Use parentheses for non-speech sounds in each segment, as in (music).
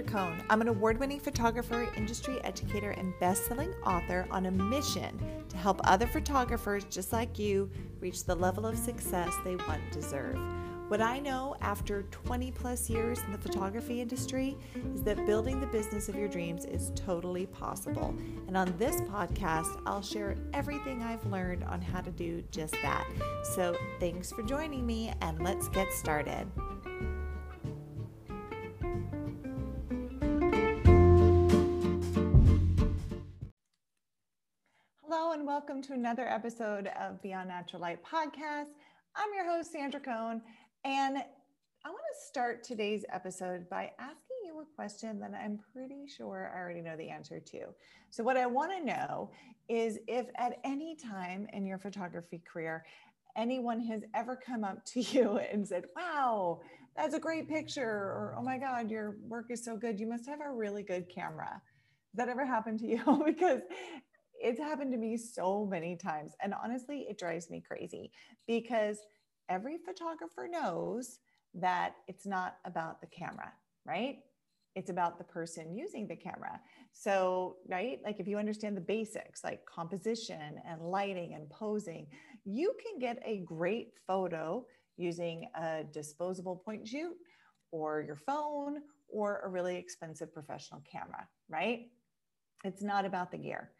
Coln. I'm an award winning photographer, industry educator, and best selling author on a mission to help other photographers just like you reach the level of success they want and deserve. What I know after 20 plus years in the photography industry is that building the business of your dreams is totally possible. And on this podcast, I'll share everything I've learned on how to do just that. So thanks for joining me, and let's get started. Welcome to another episode of Beyond Natural Light podcast. I'm your host, Sandra Coln, and I want to start today's episode by asking you a question that I'm pretty sure I already know the answer to. So, what I want to know is if at any time in your photography career, anyone has ever come up to (laughs) you and said, Wow, that's a great picture, or Oh my God, your work is so good. You must have a really good camera. Has that ever happened to you? (laughs) because it's happened to me so many times. And honestly, it drives me crazy because every photographer knows that it's not about the camera, right? It's about the person using the camera. So, right, like if you understand the basics like composition and lighting and posing, you can get a great photo using a disposable point shoot or your phone or a really expensive professional camera, right? It's not about the gear,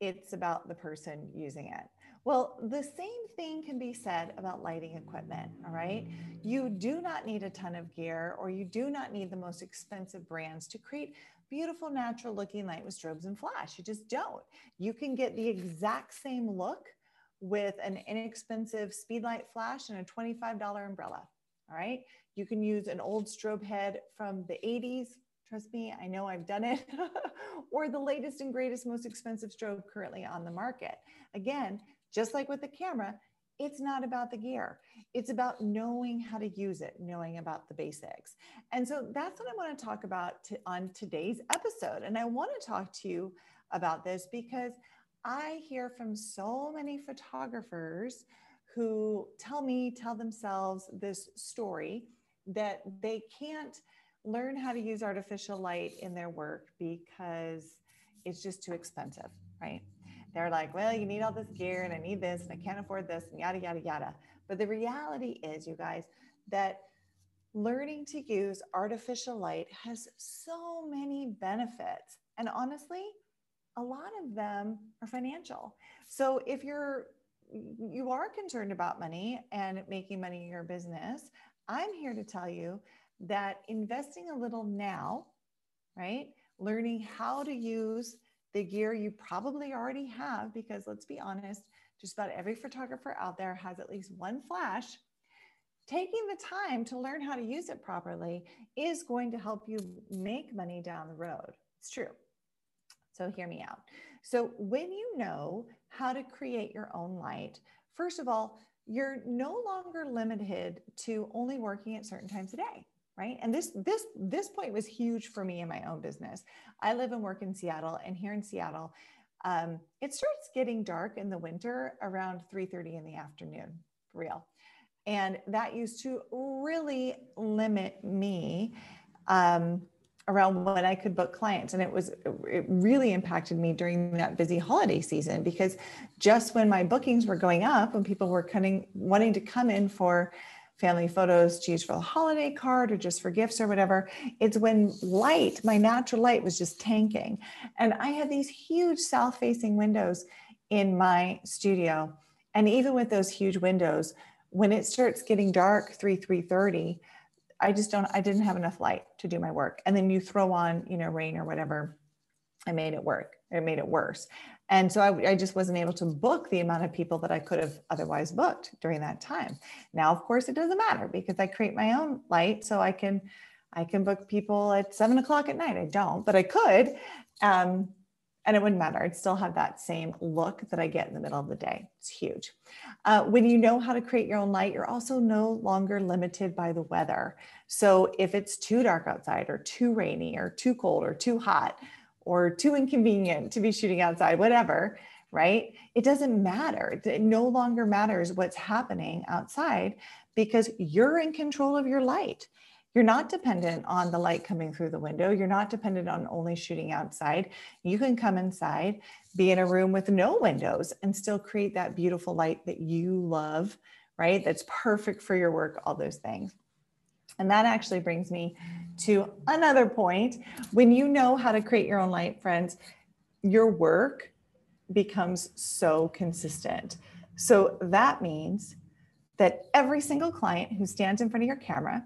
it's about the person using it. Well, the same thing can be said about lighting equipment, all right? You do not need a ton of gear or you do not need the most expensive brands to create beautiful, natural looking light with strobes and flash. You just don't. You can get the exact same look with an inexpensive speedlight flash and a $25 umbrella, all right? You can use an old strobe head from the 80s. Trust me, I know I've done it. (laughs) or the latest and greatest, most expensive strobe currently on the market. Again, just like with the camera, it's not about the gear. It's about knowing how to use it, knowing about the basics. And so that's what I want to talk about to, on today's episode. And I want to talk to you about this because I hear from so many photographers who tell me, tell themselves this story that they can't learn how to use artificial light in their work because it's just too expensive, right? they're like, well, you need all this gear and I need this and I can't afford this and yada, yada, yada. But the reality is, you guys, that learning to use artificial light has so many benefits. And honestly, a lot of them are financial. So if you're you are concerned about money and making money in your business, I'm here to tell you that investing a little now, right? Learning how to use the gear you probably already have, because let's be honest, just about every photographer out there has at least one flash. Taking the time to learn how to use it properly is going to help you make money down the road. It's true. So, hear me out. So, when you know how to create your own light, first of all, you're no longer limited to only working at certain times a day right? And this this this point was huge for me in my own business. I live and work in seattle and here in seattle um, it starts getting dark in the winter around 3.30 in the afternoon for real. And that used to really limit me um, around when I could book clients. And it was, it really impacted me during that busy holiday season because just when my bookings were going up, when people were coming, wanting to come in for family photos to use for the holiday card or just for gifts or whatever. It's when light, my natural light was just tanking. And I had these huge south facing windows in my studio. And even with those huge windows, when it starts getting dark, 3, 3.30, I just don't, I didn't have enough light to do my work. And then you throw on, you know, rain or whatever, I made it work. It made it worse. And so I, I, just wasn't able to book the amount of people that I could have otherwise booked during that time. Now, of course, it doesn't matter because I create my own light, so I can I can book people at seven o'clock at night. I don't, but I could, um, and it wouldn't matter. I'd still have that same look that I get in the middle of the day. It's huge. Uh, when you know how to create your own light, you're also no longer limited by the weather. So if it's too dark outside, or too rainy, or too cold, or too hot or too inconvenient to be shooting outside, whatever, right? It doesn't matter. It no longer matters what's happening outside because you're in control of your light. You're not dependent on the light coming through the window. You're not dependent on only shooting outside. You can come inside, be in a room with no windows, and still create that beautiful light that you love, right? That's perfect for your work, all those things. And that actually brings me to another point. When you know how to create your own light, friends, your work becomes so consistent. So that means that every single client who stands in front of your camera,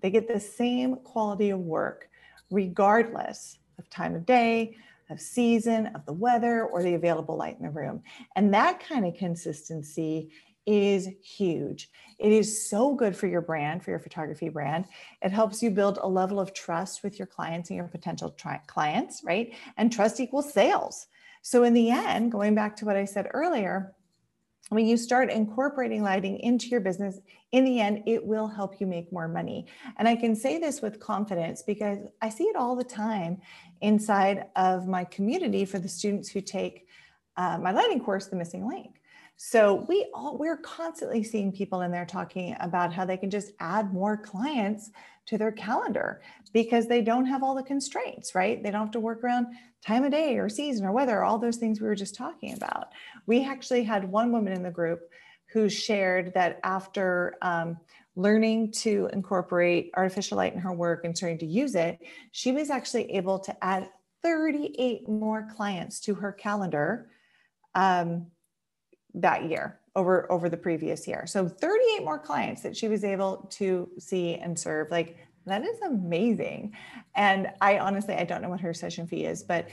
they get the same quality of work, regardless of time of day, of season, of the weather, or the available light in the room. And that kind of consistency is huge. It is so good for your brand, for your photography brand. It helps you build a level of trust with your clients and your potential tri- clients, right? And trust equals sales. So, in the end, going back to what I said earlier, when you start incorporating lighting into your business, in the end, it will help you make more money. And I can say this with confidence because I see it all the time inside of my community for the students who take uh, my lighting course, The Missing Link. So we all we're constantly seeing people in there talking about how they can just add more clients to their calendar because they don't have all the constraints, right? They don't have to work around time of day or season or weather, all those things we were just talking about. We actually had one woman in the group who shared that after um, learning to incorporate artificial light in her work and starting to use it, she was actually able to add 38 more clients to her calendar um, that year over over the previous year. So 38 more clients that she was able to see and serve. Like that is amazing. And I honestly I don't know what her session fee is, but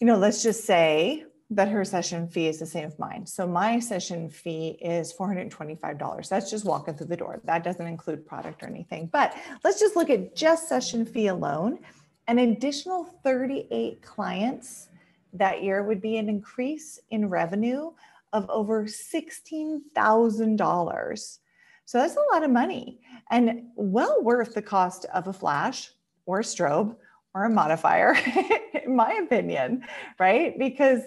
you know, let's just say that her session fee is the same as mine. So my session fee is $425. That's just walking through the door. That doesn't include product or anything. But let's just look at just session fee alone. An additional 38 clients that year would be an increase in revenue of over $16,000. So that's a lot of money and well worth the cost of a flash or a strobe or a modifier, (laughs) in my opinion, right? Because,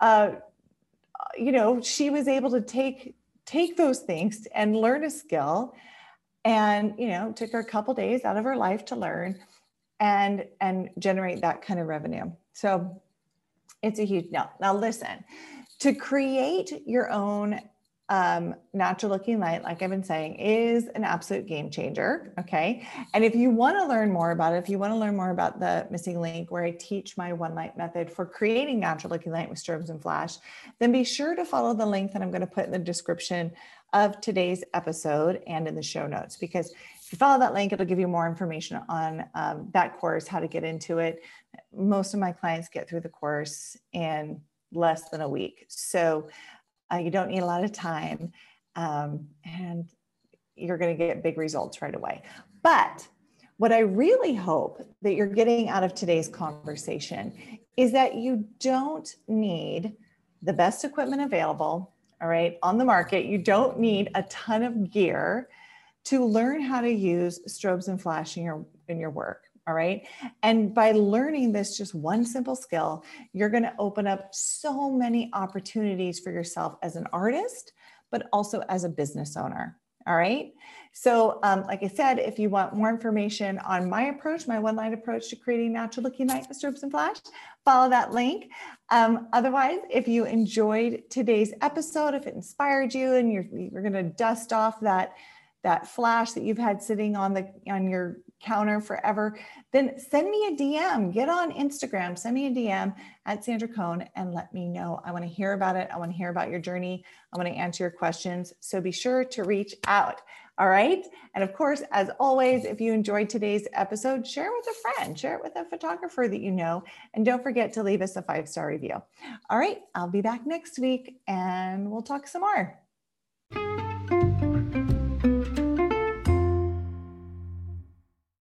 uh, you know, she was able to take take those things and learn a skill, and you know, took her a couple days out of her life to learn, and and generate that kind of revenue. So it's a huge no. Now listen, to create your own um, natural looking light, like I've been saying, is an absolute game changer. Okay. And if you want to learn more about it, if you want to learn more about the missing link where I teach my one light method for creating natural looking light with strobes and flash, then be sure to follow the link that I'm going to put in the description of today's episode and in the show notes because if you follow that link, it'll give you more information on um, that course, how to get into it. Most of my clients get through the course in less than a week. So uh, you don't need a lot of time um, and you're going to get big results right away. But what I really hope that you're getting out of today's conversation is that you don't need the best equipment available, all right, on the market. You don't need a ton of gear to learn how to use strobes and flash in your in your work. All right. And by learning this just one simple skill, you're going to open up so many opportunities for yourself as an artist, but also as a business owner. All right. So, um, like I said, if you want more information on my approach, my one line approach to creating natural looking light with strobes and flash, follow that link. Um, otherwise, if you enjoyed today's episode, if it inspired you and you're, you're going to dust off that that flash that you've had sitting on the on your counter forever, then send me a DM. Get on Instagram, send me a DM at Sandra Coln and let me know. I want to hear about it. I want to hear about your journey. I want to answer your questions. So be sure to reach out. All right. And of course, as always, if you enjoyed today's episode, share it with a friend, share it with a photographer that you know, and don't forget to leave us a five star review. All right. I'll be back next week and we'll talk some more.